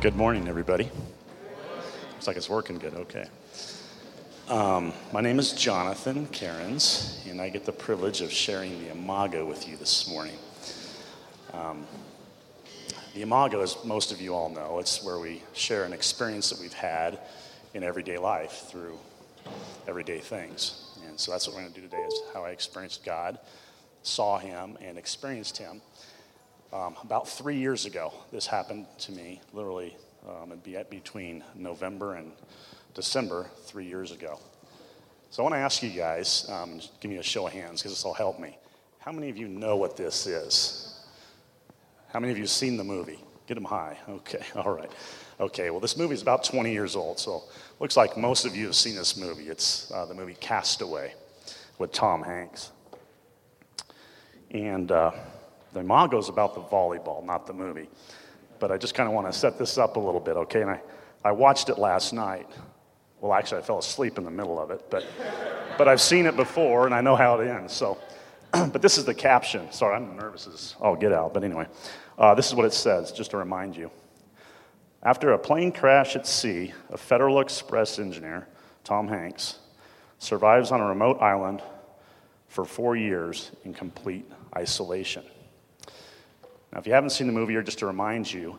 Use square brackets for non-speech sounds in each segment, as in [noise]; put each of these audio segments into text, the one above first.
Good morning, everybody. Looks like it's working good. Okay. Um, my name is Jonathan Cairns, and I get the privilege of sharing the Imago with you this morning. Um, the Imago, as most of you all know, it's where we share an experience that we've had in everyday life through everyday things. And so that's what we're going to do today is how I experienced God, saw him, and experienced him um, about three years ago, this happened to me, literally, um, it'd be between November and December three years ago. So I want to ask you guys, um, give me a show of hands because this will help me. How many of you know what this is? How many of you have seen the movie? Get them high. [laughs] Okay, all right. Okay, well, this movie is about 20 years old, so looks like most of you have seen this movie. It's uh, the movie Castaway with Tom Hanks. And uh, the Imago is about the volleyball, not the movie. But I just kind of want to set this up a little bit, okay? And I, I watched it last night. Well, actually, I fell asleep in the middle of it, but, but I've seen it before and I know how it ends. So, [clears throat] but this is the caption. Sorry, I'm nervous as I'll get out. But anyway, uh, this is what it says, just to remind you. After a plane crash at sea, a Federal Express engineer, Tom Hanks, survives on a remote island for four years in complete isolation. Now, if you haven't seen the movie, or just to remind you,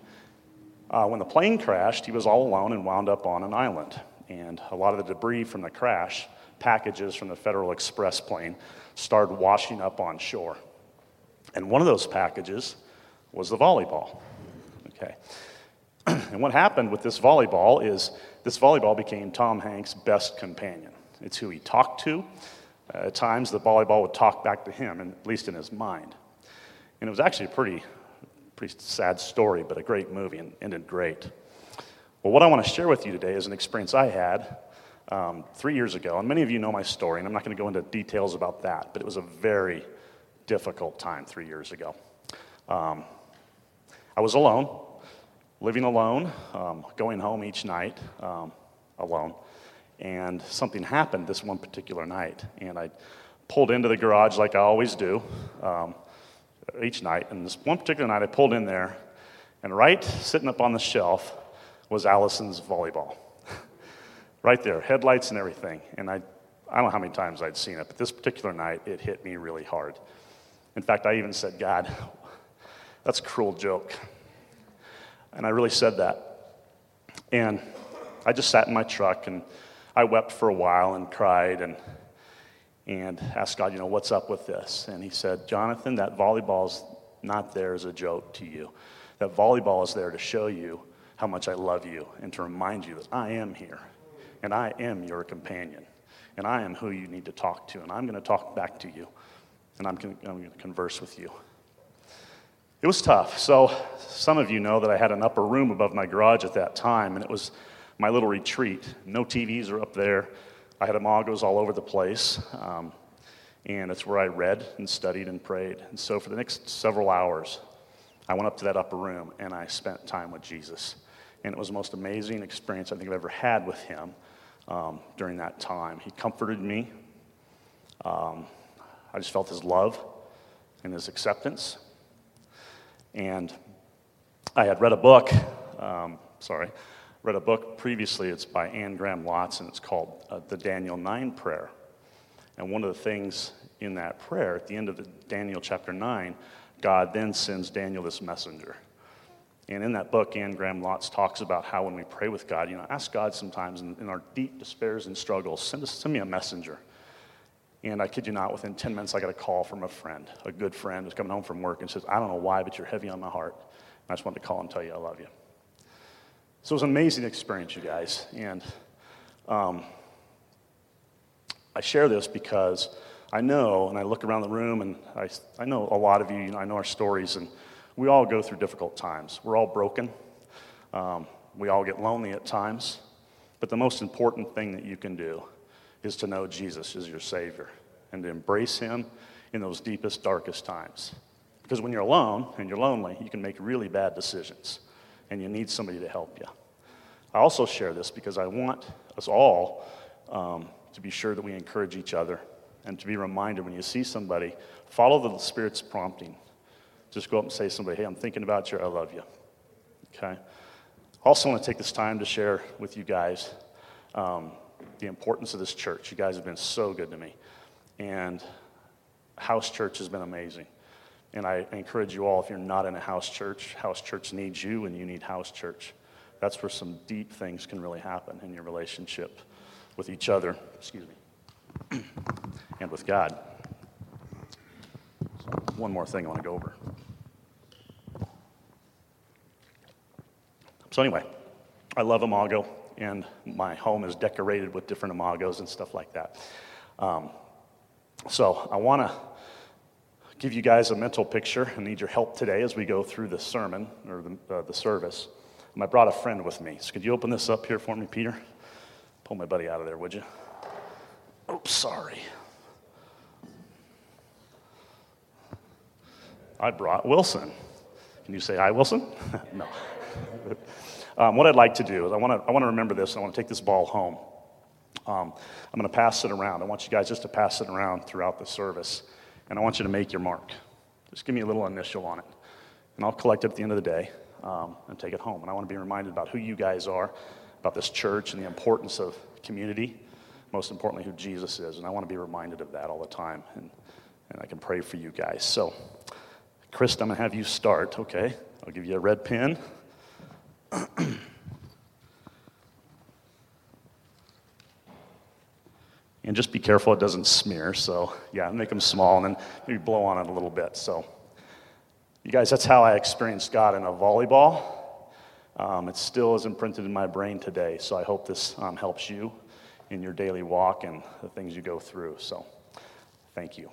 uh, when the plane crashed, he was all alone and wound up on an island. And a lot of the debris from the crash, packages from the Federal Express plane, started washing up on shore. And one of those packages was the volleyball. Okay. [clears throat] and what happened with this volleyball is this volleyball became Tom Hanks' best companion. It's who he talked to. Uh, at times, the volleyball would talk back to him, at least in his mind. And it was actually a pretty pretty sad story, but a great movie and ended great. Well, what I want to share with you today is an experience I had um, three years ago. And many of you know my story, and I'm not going to go into details about that, but it was a very difficult time three years ago. Um, I was alone, living alone, um, going home each night um, alone. And something happened this one particular night. And I pulled into the garage like I always do. Um, each night. And this one particular night, I pulled in there, and right sitting up on the shelf was Allison's volleyball. [laughs] right there, headlights and everything. And I, I don't know how many times I'd seen it, but this particular night, it hit me really hard. In fact, I even said, God, that's a cruel joke. And I really said that. And I just sat in my truck and I wept for a while and cried and and asked God, you know, what's up with this? And he said, Jonathan, that volleyball's not there as a joke to you. That volleyball is there to show you how much I love you and to remind you that I am here and I am your companion and I am who you need to talk to and I'm going to talk back to you and I'm going to converse with you. It was tough. So, some of you know that I had an upper room above my garage at that time, and it was my little retreat. No TVs are up there. I had imagos all over the place. Um, and it's where I read and studied and prayed. And so for the next several hours, I went up to that upper room and I spent time with Jesus. And it was the most amazing experience I think I've ever had with him um, during that time. He comforted me. Um, I just felt his love and his acceptance. And I had read a book, um, sorry, read a book previously. It's by Anne Graham Lotz, and it's called uh, the Daniel 9 Prayer. And one of the things in that prayer, at the end of the Daniel chapter 9, God then sends Daniel this messenger. And in that book, Anne Graham Lotz talks about how when we pray with God, you know, ask God sometimes in, in our deep despairs and struggles, send, us, send me a messenger. And I kid you not, within 10 minutes, I got a call from a friend, a good friend who's coming home from work and says, I don't know why, but you're heavy on my heart. And I just wanted to call and tell you I love you. So it was an amazing experience, you guys. And um, I share this because I know, and I look around the room, and I, I know a lot of you, you know, I know our stories, and we all go through difficult times. We're all broken. Um, we all get lonely at times. But the most important thing that you can do is to know Jesus is your Savior and to embrace Him in those deepest, darkest times. Because when you're alone and you're lonely, you can make really bad decisions and you need somebody to help you. I also share this because I want us all um, to be sure that we encourage each other and to be reminded when you see somebody, follow the Spirit's prompting. Just go up and say to somebody, hey, I'm thinking about you, I love you. Okay? Also, want to take this time to share with you guys um, the importance of this church. You guys have been so good to me. And house church has been amazing. And I encourage you all, if you're not in a house church, house church needs you and you need house church. That's where some deep things can really happen in your relationship with each other, excuse me, [clears throat] and with God. So one more thing I want to go over. So, anyway, I love Imago, and my home is decorated with different Imagos and stuff like that. Um, so, I want to give you guys a mental picture. I need your help today as we go through the sermon or the, uh, the service. And I brought a friend with me. So, could you open this up here for me, Peter? Pull my buddy out of there, would you? Oops, sorry. I brought Wilson. Can you say hi, Wilson? [laughs] no. [laughs] Um, what I'd like to do is I want to I want to remember this. I want to take this ball home. Um, I'm going to pass it around. I want you guys just to pass it around throughout the service, and I want you to make your mark. Just give me a little initial on it, and I'll collect it at the end of the day um, and take it home. And I want to be reminded about who you guys are, about this church, and the importance of community. Most importantly, who Jesus is, and I want to be reminded of that all the time. And and I can pray for you guys. So, Chris, I'm going to have you start. Okay, I'll give you a red pen. And just be careful it doesn't smear. So, yeah, make them small and then maybe blow on it a little bit. So, you guys, that's how I experienced God in a volleyball. Um, it still is imprinted in my brain today. So, I hope this um, helps you in your daily walk and the things you go through. So, thank you.